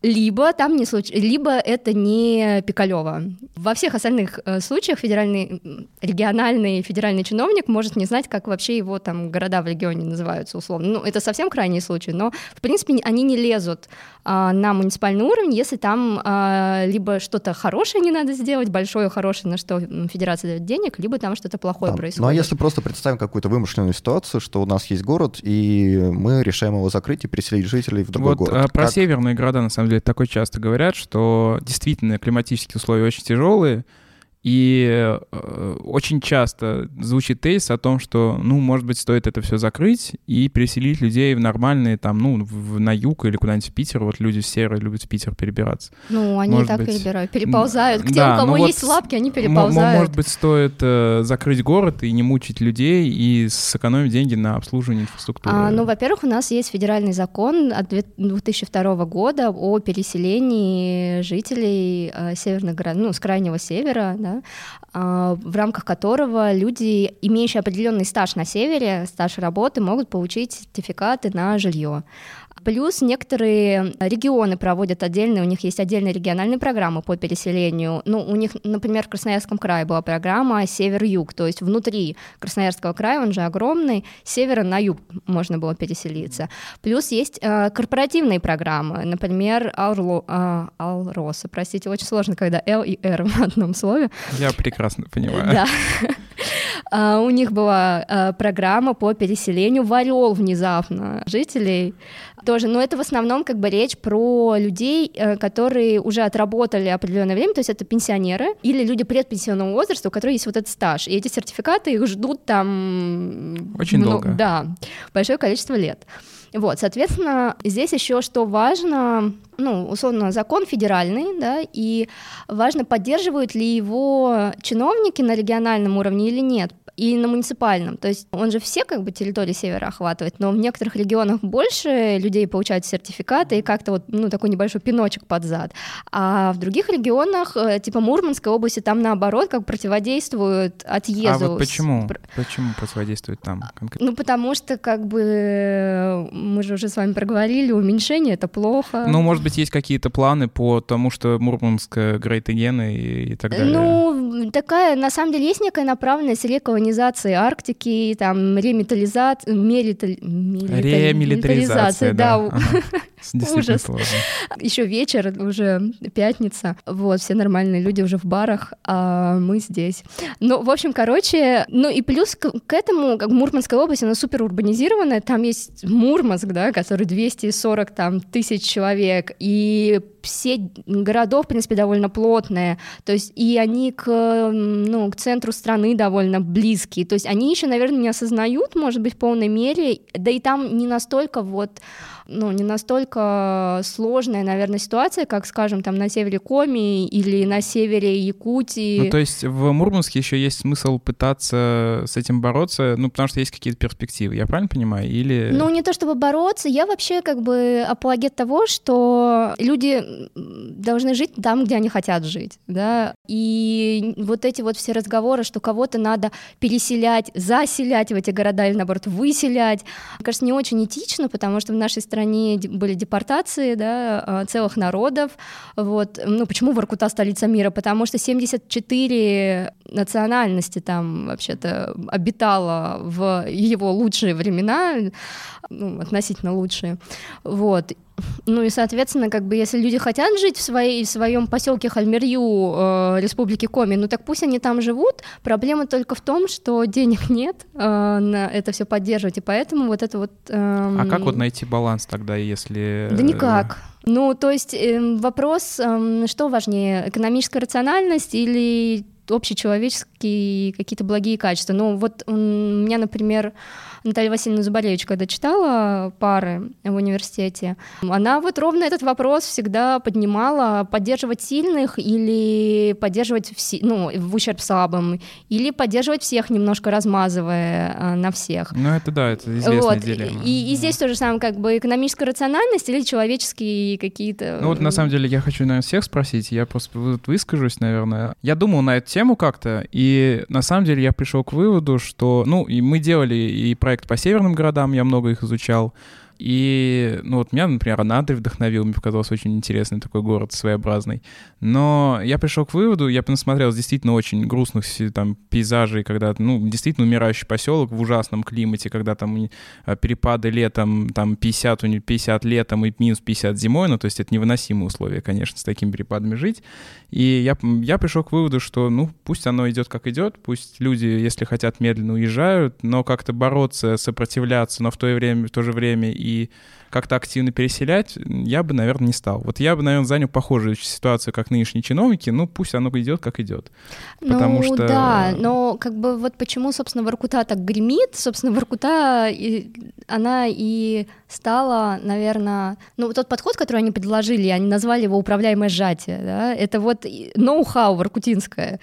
либо там не случ... либо это не Пикалева. Во всех остальных э, случаях федеральный, региональный федеральный чиновник может не знать, как вообще его там города в регионе называются условно. Ну, это совсем крайний случай, но, в принципе, они не лезут а, на муниципальный уровень, если там а, либо что-то хорошее не надо сделать, большое хорошее, на что федерация дает денег, либо там что-то плохое да. происходит. Ну, а если просто представим какую-то вымышленную ситуацию, что у нас есть город, и мы решаем его закрыть и переселить жителей в другой вот, город. А, про как... северные города, на самом деле, такое часто говорят, что действительно климатические условия очень тяжелые, и э, очень часто звучит тезис о том, что, ну, может быть, стоит это все закрыть и переселить людей в нормальные, там, ну, в, на юг или куда-нибудь в Питер. Вот люди серые любят в Питер перебираться. Ну, они может так быть... перебирают, переползают. Где да, у кого ну есть вот лапки, они переползают. Может быть, стоит э, закрыть город и не мучить людей и сэкономить деньги на обслуживание инфраструктуры. А, ну, во-первых, у нас есть федеральный закон от 2002 года о переселении жителей э, северных городов, ну, с крайнего севера, да, а, в рамках которого люди, имеющие определенный стаж на севере, стаж работы, могут получить сертификаты на жилье. Плюс некоторые регионы проводят отдельные, у них есть отдельные региональные программы по переселению. Ну, у них, например, в Красноярском крае была программа «Север-юг», то есть внутри Красноярского края, он же огромный, с севера на юг можно было переселиться. Плюс есть э, корпоративные программы, например, Аурло, э, Алроса, простите, очень сложно, когда Л и Р в одном слове. Я прекрасно понимаю. Да. А, у них была а, программа по переселению в Орел внезапно жителей тоже, но это в основном как бы речь про людей, э, которые уже отработали определенное время, то есть это пенсионеры или люди предпенсионного возраста, у которых есть вот этот стаж, и эти сертификаты их ждут там... Очень ну, долго. Да, большое количество лет. Вот, соответственно, здесь еще что важно, ну, условно, закон федеральный, да, и важно, поддерживают ли его чиновники на региональном уровне или нет и на муниципальном. То есть он же все как бы территории севера охватывает, но в некоторых регионах больше людей получают сертификаты и как-то вот, ну, такой небольшой пиночек под зад. А в других регионах, э, типа Мурманской области, там наоборот как противодействуют отъезду. А вот почему? Почему противодействуют там конкретно? Ну, потому что как бы мы же уже с вами проговорили, уменьшение — это плохо. Ну, может быть, есть какие-то планы по тому, что Мурманск, Грейт и, и так далее? Ну, такая, на самом деле, есть некая направленность рекова декарбонизации Арктики, там ремитализация, мелиталь... ремилитаризация, да. да. Ужас. Еще вечер, уже пятница. Вот, все нормальные люди уже в барах, а мы здесь. Ну, в общем, короче, ну и плюс к, к этому, как Мурманская область, она супер урбанизированная, там есть Мурманск, да, который 240 там, тысяч человек, и все городов, в принципе, довольно плотные, то есть и они к, ну, к центру страны довольно близкие, то есть они еще, наверное, не осознают, может быть, в полной мере, да и там не настолько вот ну, не настолько сложная, наверное, ситуация, как, скажем, там на севере Коми или на севере Якутии. Ну, то есть в Мурманске еще есть смысл пытаться с этим бороться, ну, потому что есть какие-то перспективы, я правильно понимаю? Или... Ну, не то чтобы бороться, я вообще как бы апологет того, что люди должны жить там, где они хотят жить, да, и вот эти вот все разговоры, что кого-то надо переселять, заселять в эти города или, наоборот, выселять, мне кажется, не очень этично, потому что в нашей стране были депортации да, а, целых народов. Вот. Ну, почему Воркута столица мира? Потому что 74 национальности там вообще-то обитало в его лучшие времена, ну, относительно лучшие. Вот. Ну и, соответственно, как бы если люди хотят жить в, своей, в своем поселке Хальмерью э, Республики Коми, ну так пусть они там живут. Проблема только в том, что денег нет э, на это все поддерживать, и поэтому вот это вот... Э, а как вот найти баланс тогда, если... Да никак. Ну, то есть э, вопрос, э, что важнее, экономическая рациональность или общечеловеческие какие-то благие качества. Ну, вот у меня, например, Наталья Васильевна Зубаревич, когда читала пары в университете, она вот ровно этот вопрос всегда поднимала, поддерживать сильных или поддерживать все, ну, в ущерб слабым, или поддерживать всех, немножко размазывая а, на всех. Ну, это да, это известная вот. дилемма. И, и здесь то же самое, как бы экономическая рациональность или человеческие какие-то... Ну, вот на самом деле я хочу, наверное, всех спросить, я просто выскажусь, наверное. Я думал на эту тему как-то, и на самом деле я пришел к выводу, что, ну, и мы делали и про проект по северным городам, я много их изучал. И, ну, вот меня, например, Анадырь вдохновил, мне показался очень интересный такой город, своеобразный. Но я пришел к выводу, я посмотрел действительно очень грустных там пейзажей, когда, ну, действительно умирающий поселок в ужасном климате, когда там э, перепады летом, там 50, 50 летом и минус 50 зимой, ну, то есть это невыносимые условия, конечно, с такими перепадами жить. И я, я пришел к выводу, что, ну, пусть оно идет как идет, пусть люди, если хотят, медленно уезжают, но как-то бороться, сопротивляться, но в то, время, в то же время и как-то активно переселять, я бы, наверное, не стал. Вот я бы, наверное, занял похожую ситуацию, как нынешние чиновники, ну пусть оно идет, как идет. Потому ну, что... да, но как бы вот почему, собственно, Воркута так гремит, собственно, Воркута, она и стала, наверное, ну тот подход, который они предложили, они назвали его управляемое сжатие, да, это вот ноу-хау воркутинское.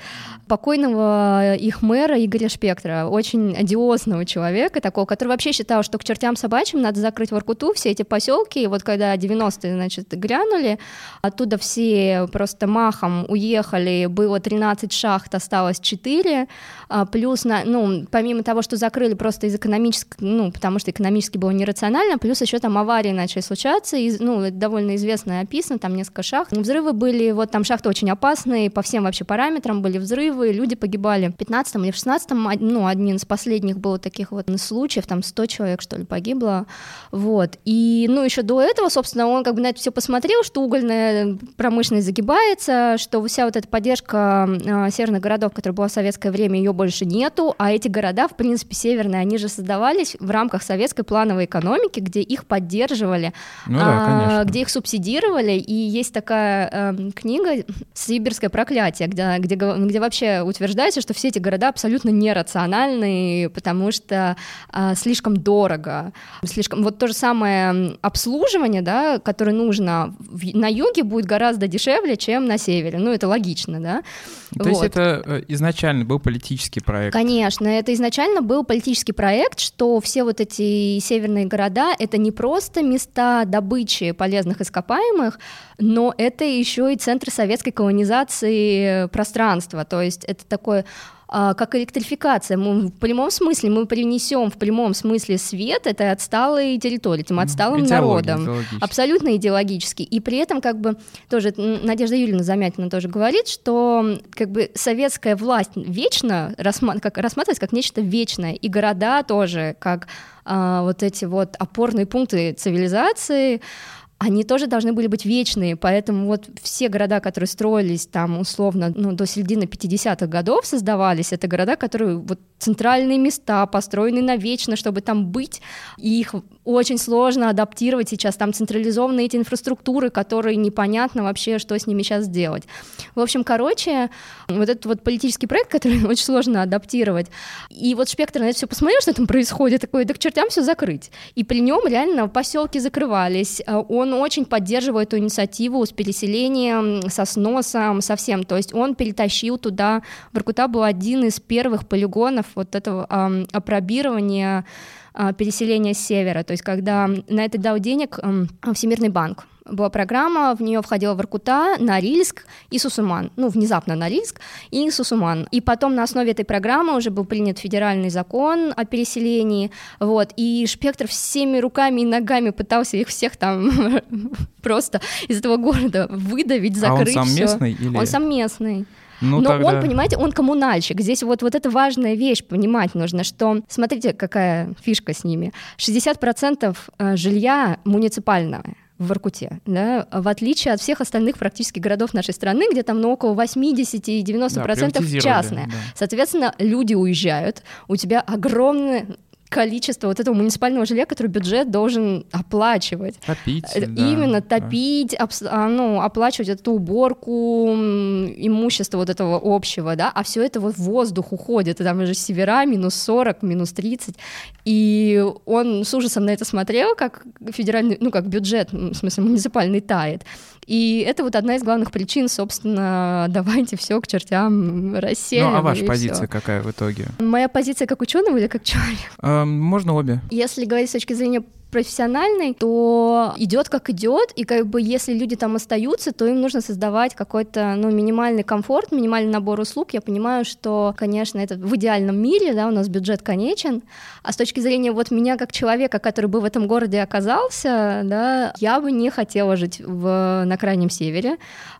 Покойного их мэра Игоря Шпектра, очень одиозного человека такого, который вообще считал, что к чертям собачьим надо закрыть в Воркуту, все эти поселки, вот когда 90-е, значит, грянули, оттуда все просто махом уехали, было 13 шахт, осталось 4, а, плюс, на, ну, помимо того, что закрыли просто из экономического, ну, потому что экономически было нерационально, плюс еще там аварии начали случаться, и, ну, это довольно известно и описано, там несколько шахт. Взрывы были, вот там шахты очень опасные, по всем вообще параметрам были взрывы, люди погибали. В 15 или в 16 ну, один из последних было таких вот случаев, там 100 человек, что ли, погибло, вот. И, ну, еще до этого, собственно, он как бы на это все посмотрел, что угольная промышленность загибается, что вся вот эта поддержка э, северных городов, которая была в советское время, ее больше нету, а эти города, в принципе, северные, они же создавались в рамках советской плановой экономики, где их поддерживали, ну, да, а, где их субсидировали, и есть такая э, книга «Сибирское проклятие», где, где, где вообще утверждается, что все эти города абсолютно нерациональные, потому что э, слишком дорого, слишком вот то же самое обслуживание, да, которое нужно в, на юге будет гораздо дешевле, чем на севере, ну это логично, да. То вот. есть это э, изначально был политический проект? Конечно, это изначально был политический проект, что все вот эти северные города — это не просто места добычи полезных ископаемых, но это еще и центр советской колонизации пространства, то есть это такое а, как электрификация. Мы в прямом смысле мы принесем в прямом смысле свет этой отсталой территории, этим отсталым народом. Абсолютно идеологически. И при этом как бы тоже Надежда Юрьевна Замятина тоже говорит, что как бы советская власть вечно рассма- как, рассматривается как нечто вечное, и города тоже как а, вот эти вот опорные пункты цивилизации, они тоже должны были быть вечные, поэтому вот все города, которые строились там условно ну, до середины 50-х годов создавались, это города, которые вот центральные места, построены навечно, чтобы там быть, и их очень сложно адаптировать сейчас, там централизованные эти инфраструктуры, которые непонятно вообще, что с ними сейчас сделать. В общем, короче, вот этот вот политический проект, который очень сложно адаптировать, и вот Спектр на это все посмотрел, что там происходит, такой, да к чертям все закрыть. И при нем реально поселки закрывались, он очень поддерживает эту инициативу с переселением, со сносом, со всем, то есть он перетащил туда, Воркута был один из первых полигонов вот этого э, опробирования переселения с севера, то есть когда на это дал денег э, Всемирный банк, была программа, в нее входила Воркута, Норильск и Сусуман. Ну, внезапно Норильск и Сусуман. И потом на основе этой программы уже был принят федеральный закон о переселении, вот, и Шпектр всеми руками и ногами пытался их всех там просто из этого города выдавить, закрыть. А он сам местный? Или... Он сам местный. Ну, Но тогда... он, понимаете, он коммунальщик. Здесь вот, вот эта важная вещь понимать нужно, что, смотрите, какая фишка с ними. 60% э, жилья муниципального в Воркуте, да, в отличие от всех остальных практически городов нашей страны, где там ну, около 80 и 90% Да, процентов частное. да. Соответственно, люди уезжают, у тебя огромное количество вот этого муниципального жилья, которое бюджет должен оплачивать. Топить, Э, да, Именно да. топить, обс- а, ну, оплачивать эту уборку имущества вот этого общего, да, а все это вот в воздух уходит, и там уже севера минус 40, минус 30, и он с ужасом на это смотрел, как федеральный, ну, как бюджет, в смысле, муниципальный тает, и это вот одна из главных причин, собственно, давайте все к чертям расселим. Ну, а ваша позиция всё. какая в итоге? Моя позиция как ученого или как человека? Эм, можно обе. Если говорить с точки зрения профессиональной, то идет как идет, и как бы если люди там остаются, то им нужно создавать какой-то ну, минимальный комфорт, минимальный набор услуг. Я понимаю, что, конечно, это в идеальном мире, да, у нас бюджет конечен, а с точки зрения вот меня как человека, который бы в этом городе оказался, да, я бы не хотела жить в, на крайнем севере,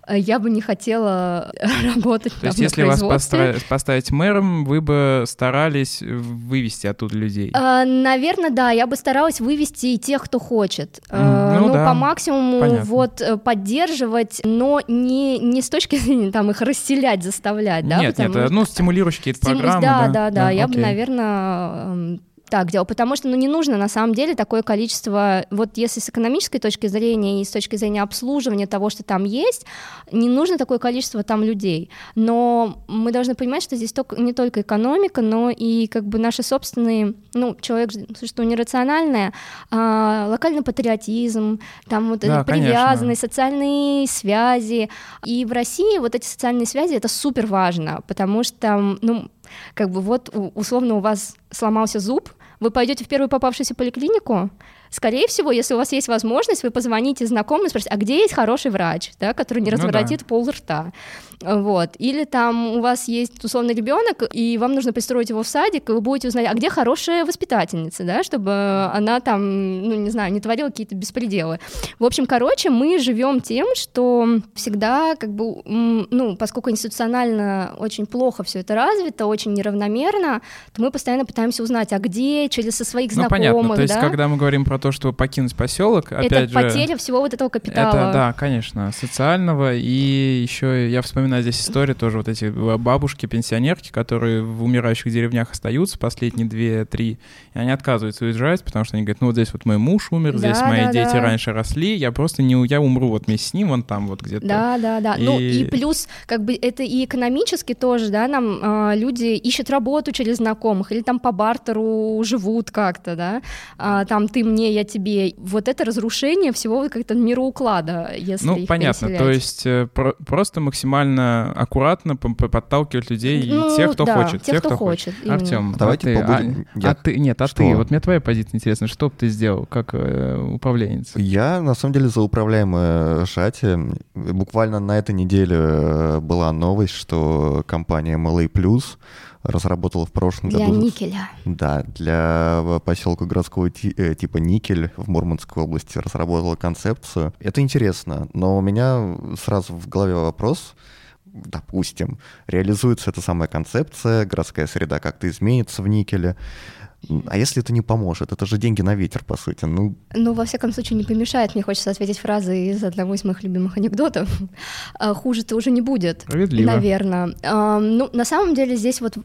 я бы не хотела работать То там есть если вас постра- поставить мэром, вы бы старались вывести оттуда людей? Наверное, да, я бы старалась вывести и тех, кто хочет. Э, ну ну, да, по максимуму понятно. вот э, поддерживать, но не, не с точки зрения там их расселять, заставлять, да? нет, нет, потому э, ну, стимулирующие какие-то программы. Да, да, да, я бы, окей. наверное, так делал, потому что, ну, не нужно на самом деле такое количество, вот если с экономической точки зрения и с точки зрения обслуживания того, что там есть, не нужно такое количество там людей, но мы должны понимать, что здесь только, не только экономика, но и как бы наши собственные, ну, человек, что нерациональное, а, локальный патриотизм, там вот Да, привязанность, социальные связи, и в России вот эти социальные связи, это супер важно, потому что, ну, как бы вот условно у вас сломался зуб, вы пойдете в первую попавшуюся поликлинику, скорее всего, если у вас есть возможность, вы позвоните знакомым и спросите, а где есть хороший врач, да, который не разворотит ну, да. пол рта. Вот. Или там у вас есть условный ребенок, и вам нужно пристроить его в садик, и вы будете узнать, а где хорошая воспитательница, да, чтобы она там, ну, не знаю, не творила какие-то беспределы. В общем, короче, мы живем тем, что всегда, как бы, ну, поскольку институционально очень плохо все это развито, очень неравномерно, то мы постоянно пытаемся узнать, а где, через со своих ну, знакомых, понятно. То есть, да? когда мы говорим про то, что покинуть поселок, опять это же... потеря всего вот этого капитала. Это, да, конечно, социального, и еще я вспоминаю здесь историю тоже вот эти бабушки, пенсионерки, которые в умирающих деревнях остаются последние две-три, и они отказываются уезжать, потому что они говорят, ну вот здесь вот мой муж умер, да, здесь мои да, дети да. раньше росли, я просто не, я умру вот вместе с ним, вон там вот где-то. Да, да, да. И... Ну и плюс как бы это и экономически тоже, да, нам э, люди ищут работу через знакомых или там по бартеру живут как-то, да, э, там ты мне, я тебе. Вот это разрушение всего как-то мироуклада, если Ну понятно, переселять. то есть э, про- просто максимально аккуратно подталкивать людей ну, и тех, кто да, хочет. Тех, тех кто, кто хочет. хочет. Артем, давайте а побудем. А, я... а ты, нет, а что? ты, вот мне твоя позиция интересна. Что бы ты сделал как э, управленец? Я, на самом деле, за управляемое шати. Буквально на этой неделе э, была новость, что компания MLA Plus разработала в прошлом для году... Для никеля. Да, для поселка городского э, типа Никель в Мурманской области разработала концепцию. Это интересно, но у меня сразу в голове вопрос, допустим, реализуется эта самая концепция, городская среда как-то изменится в никеле. А если это не поможет? Это же деньги на ветер, по сути. Ну, ну во всяком случае, не помешает. Мне хочется ответить фразой из одного из моих любимых анекдотов. А, хуже-то уже не будет. Справедливо. Наверное. Ну, на самом деле здесь вот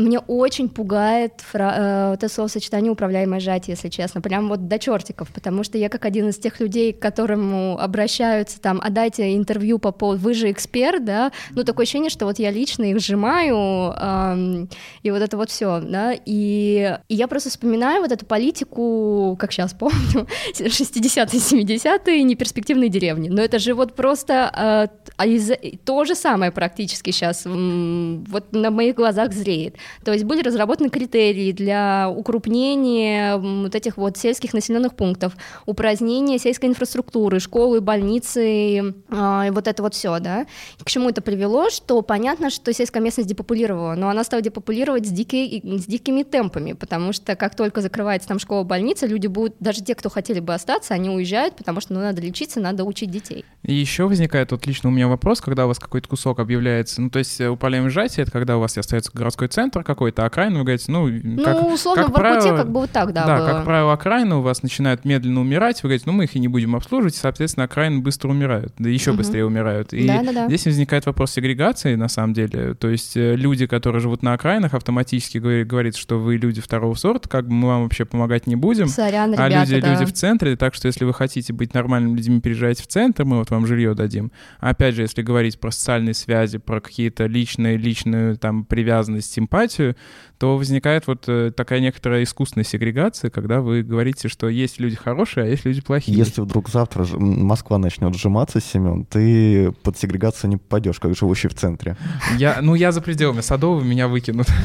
мне очень пугает фра- э, это словосочетание «управляемое сжатие», если честно, прям вот до чертиков, потому что я как один из тех людей, к которому обращаются там, а дайте интервью по поводу, вы же эксперт, да, ну такое ощущение, что вот я лично их сжимаю, эм, и вот это вот все, да, и, и я просто вспоминаю вот эту политику, как сейчас помню, 60-е, 70-е, неперспективные деревни, но это же вот просто э, то же самое практически сейчас вот на моих глазах зреет. То есть были разработаны критерии для укрупнения вот этих вот сельских населенных пунктов, упразднения сельской инфраструктуры, школы, больницы, э, и вот это вот все, да. К чему это привело? Что понятно, что сельская местность депопулировала, но она стала депопулировать с, дикой, с дикими темпами, потому что как только закрывается там школа, больница, люди будут, даже те, кто хотели бы остаться, они уезжают, потому что ну, надо лечиться, надо учить детей. И еще возникает вот лично у меня вопрос, когда у вас какой-то кусок объявляется, ну то есть управляемое сжатие, это когда у вас остается городской центр, центр какой-то, окраин, вы говорите, ну, ну как, условно, как в Воркуте правило, как бы вот так, да, Да, было. как правило, окраины у вас начинают медленно умирать, вы говорите, ну, мы их и не будем обслуживать, соответственно, окраины быстро умирают, да еще угу. быстрее умирают. И да, да, да. здесь возникает вопрос сегрегации, на самом деле, то есть э, люди, которые живут на окраинах, автоматически говорят, что вы люди второго сорта, как бы мы вам вообще помогать не будем, Сорян, а ребята, люди, да. люди в центре, так что если вы хотите быть нормальными людьми, переезжайте в центр, мы вот вам жилье дадим. А опять же, если говорить про социальные связи, про какие-то личные, личную там привязанность, симпатию, понимаете, то возникает вот э, такая некоторая искусственная сегрегация, когда вы говорите, что есть люди хорошие, а есть люди плохие. Если вдруг завтра Москва начнет сжиматься, Семен, ты под сегрегацию не попадешь, как живущий в центре. Я, ну, я за пределами Садового, меня выкинут.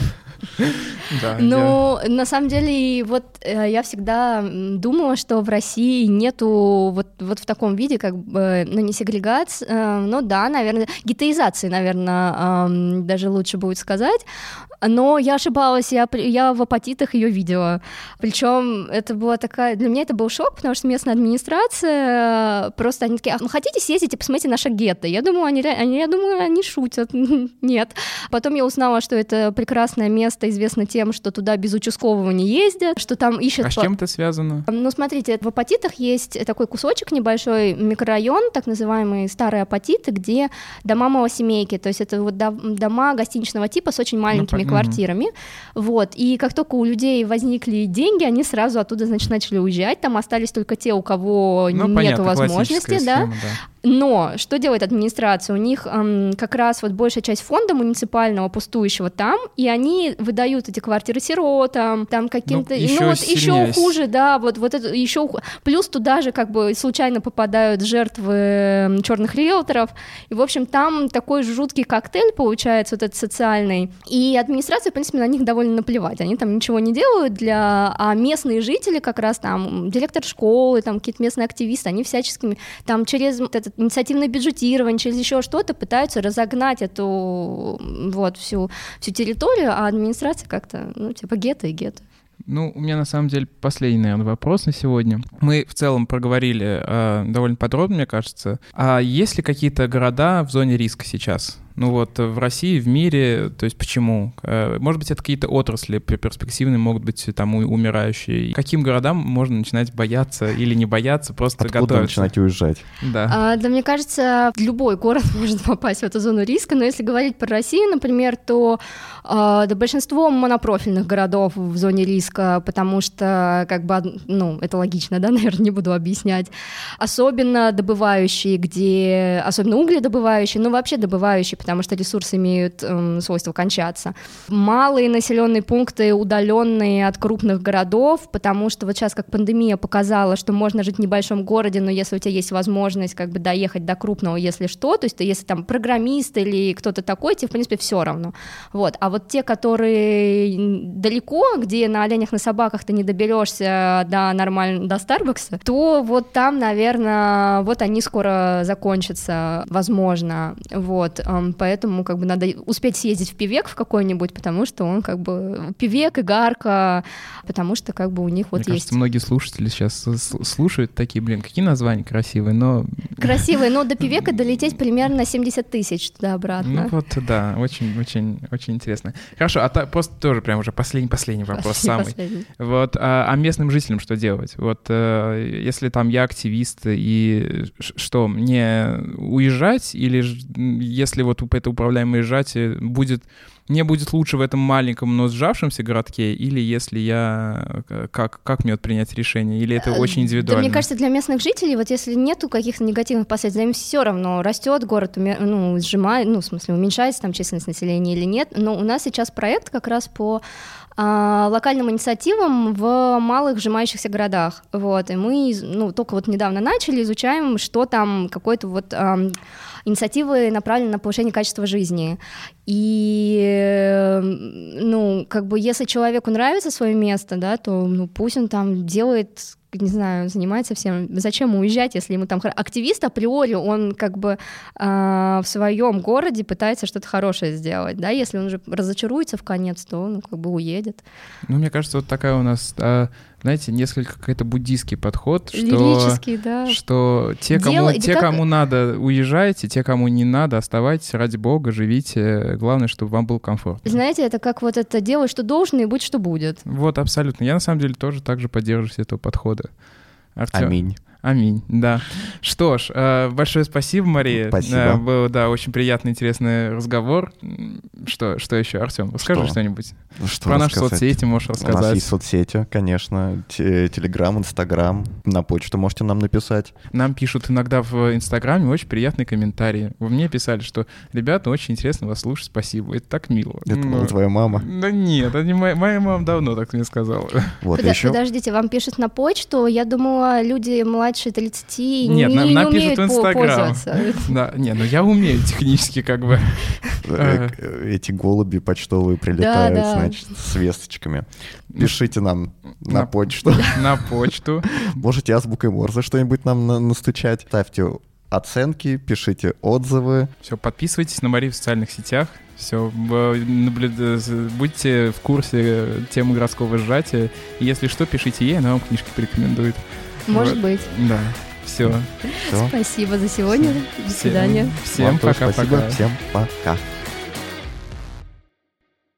Да, ну, я... на самом деле, вот э, я всегда думала, что в России нету вот, вот в таком виде, как бы, ну, не сегрегации, э, ну да, наверное, гетеизации, наверное, э, даже лучше будет сказать, но я ошибалась, я, я в апатитах ее видела. Причем это была такая... Для меня это был шок, потому что местная администрация просто они такие, а, ну хотите съездить и посмотрите наше гетто? Я думаю, они, они, я думаю, они шутят. Нет. Потом я узнала, что это прекрасное место, известно тем, что туда без участкового не ездят, что там ищут... А с чем это связано? Ну, смотрите, в апатитах есть такой кусочек небольшой, микрорайон, так называемый старые апатиты, где дома малосемейки, то есть это вот дома гостиничного типа с очень маленькими ну, квартирами. Вот. И как только у людей возникли деньги, они сразу оттуда, значит, начали уезжать. Там остались только те, у кого ну, нет возможности, да. Схема, да. Но что делает администрация? У них эм, как раз вот большая часть фонда муниципального пустующего там, и они выдают эти квартиры сиротам, там каким-то, Ну, еще ну вот еще хуже, да, вот вот это еще плюс туда же как бы случайно попадают жертвы черных риэлторов, и в общем там такой жуткий коктейль получается вот этот социальный, и администрация в принципе на них довольно наплевать, они там ничего не делают для, а местные жители как раз там директор школы, там какие-то местные активисты, они всяческими там через вот это инициативное бюджетирование, через еще что-то пытаются разогнать эту вот всю всю территорию, а администрация как-то ну типа гетто и гетто. Ну, у меня на самом деле последний, наверное, вопрос на сегодня. Мы в целом проговорили э, довольно подробно, мне кажется. А есть ли какие-то города в зоне риска сейчас? Ну вот э, в России, в мире, то есть почему? Э, Может быть, это какие-то отрасли пер- перспективные, могут быть там умирающие. Каким городам можно начинать бояться или не бояться, просто Откуда готовиться? начинать уезжать? Да. А, да, мне кажется, любой город может попасть в эту зону риска, но если говорить про Россию, например, то а, да, большинство монопрофильных городов в зоне риска, потому что, как бы, ну, это логично, да, наверное, не буду объяснять. Особенно добывающие, где, особенно угледобывающие, но вообще добывающие, потому что ресурсы имеют эм, свойство кончаться. Малые населенные пункты, удаленные от крупных городов, потому что вот сейчас как пандемия показала, что можно жить в небольшом городе, но если у тебя есть возможность как бы доехать до крупного, если что, то есть ты, если там программист или кто-то такой, тебе в принципе все равно. Вот. А вот те, которые далеко, где на оленях, на собаках ты не доберешься до нормально до Старбакса, то вот там, наверное, вот они скоро закончатся, возможно. Вот. Поэтому как бы надо успеть съездить в Пивек в какой-нибудь, потому что он как бы Пивек, Игарка, потому что как бы у них вот Мне есть кажется, многие слушатели сейчас слушают такие, блин, какие названия красивые, но... красивые, но до Пивека долететь примерно 70 тысяч туда-обратно. Ну вот, да, очень, очень, очень интересно. Хорошо, а та- просто тоже прям уже последний, последний вопрос Последний, самый. последний. Вот, а, а местным жителям что делать? Вот, э, если там я активист, и что, мне уезжать? Или если вот это управляемое сжатие будет, мне будет лучше в этом маленьком, но сжавшемся городке? Или если я... э, Как, как мне вот принять решение? Или это Э, очень индивидуально? Да, мне кажется, для местных жителей, вот если нету каких-то негативных последствий, им все равно, растет город, ну, сжимает, ну, в смысле, уменьшается там численность населения или нет. Но у нас сейчас проект как раз по а, локальным инициативам в малых сжимающихся городах. Вот, и мы, ну, только вот недавно начали, изучаем, что там, какой-то вот ам, инициативы направлены на повышение качества жизни. И, э, ну, как бы, если человеку нравится свое место, да, то, ну, пусть он там делает не знаю, занимается всем. Зачем уезжать, если ему там активист априори, он как бы а, в своем городе пытается что-то хорошее сделать, да, если он уже разочаруется в конец, то он как бы уедет. Ну, мне кажется, вот такая у нас, а, знаете, несколько какой-то буддийский подход, что... Лирический, да. Что те, кому, да те как- кому надо, уезжайте, те, кому не надо, оставайтесь, ради бога, живите. Главное, чтобы вам было комфортно. Знаете, это как вот это делай, что должно, и будь, что будет. Вот, абсолютно. Я, на самом деле, тоже так же поддерживаюсь этого подхода. Артём? Аминь. Аминь, да. Что ж, э, большое спасибо, Мария. Спасибо. Э, Был, да, очень приятный, интересный разговор. Что, что еще, Артем? Расскажи Что? что-нибудь. Ну, что Про наши рассказать? соцсети можешь У нас рассказать. есть соцсети, конечно, те- Телеграм, Инстаграм, на почту можете нам написать. Нам пишут иногда в Инстаграме очень приятные комментарии. Вы мне писали, что ребята, очень интересно вас слушать, спасибо. Это так мило. Это Ну, была твоя мама. Да нет, это не моя, моя мама давно так мне сказала. Вот, Подо- еще Подождите, вам пишут на почту, я думала, люди младше 30 Нет, не, нам- не нам пишут умеют в Инстаграм. Да, не, ну я умею технически как бы. э, э, эти голуби почтовые прилетают, значит, с весточками. Пишите нам на почту. На почту. Можете азбукой Морзе что-нибудь нам на- настучать. Ставьте оценки, пишите отзывы. Все, подписывайтесь на Марию в социальных сетях. Все, будьте в курсе темы городского сжатия. И если что, пишите ей, она вам книжки порекомендует. Может Вот. быть. Да, все. Все. Спасибо за сегодня. До свидания. Всем тоже спасибо. пока-пока. Всем пока.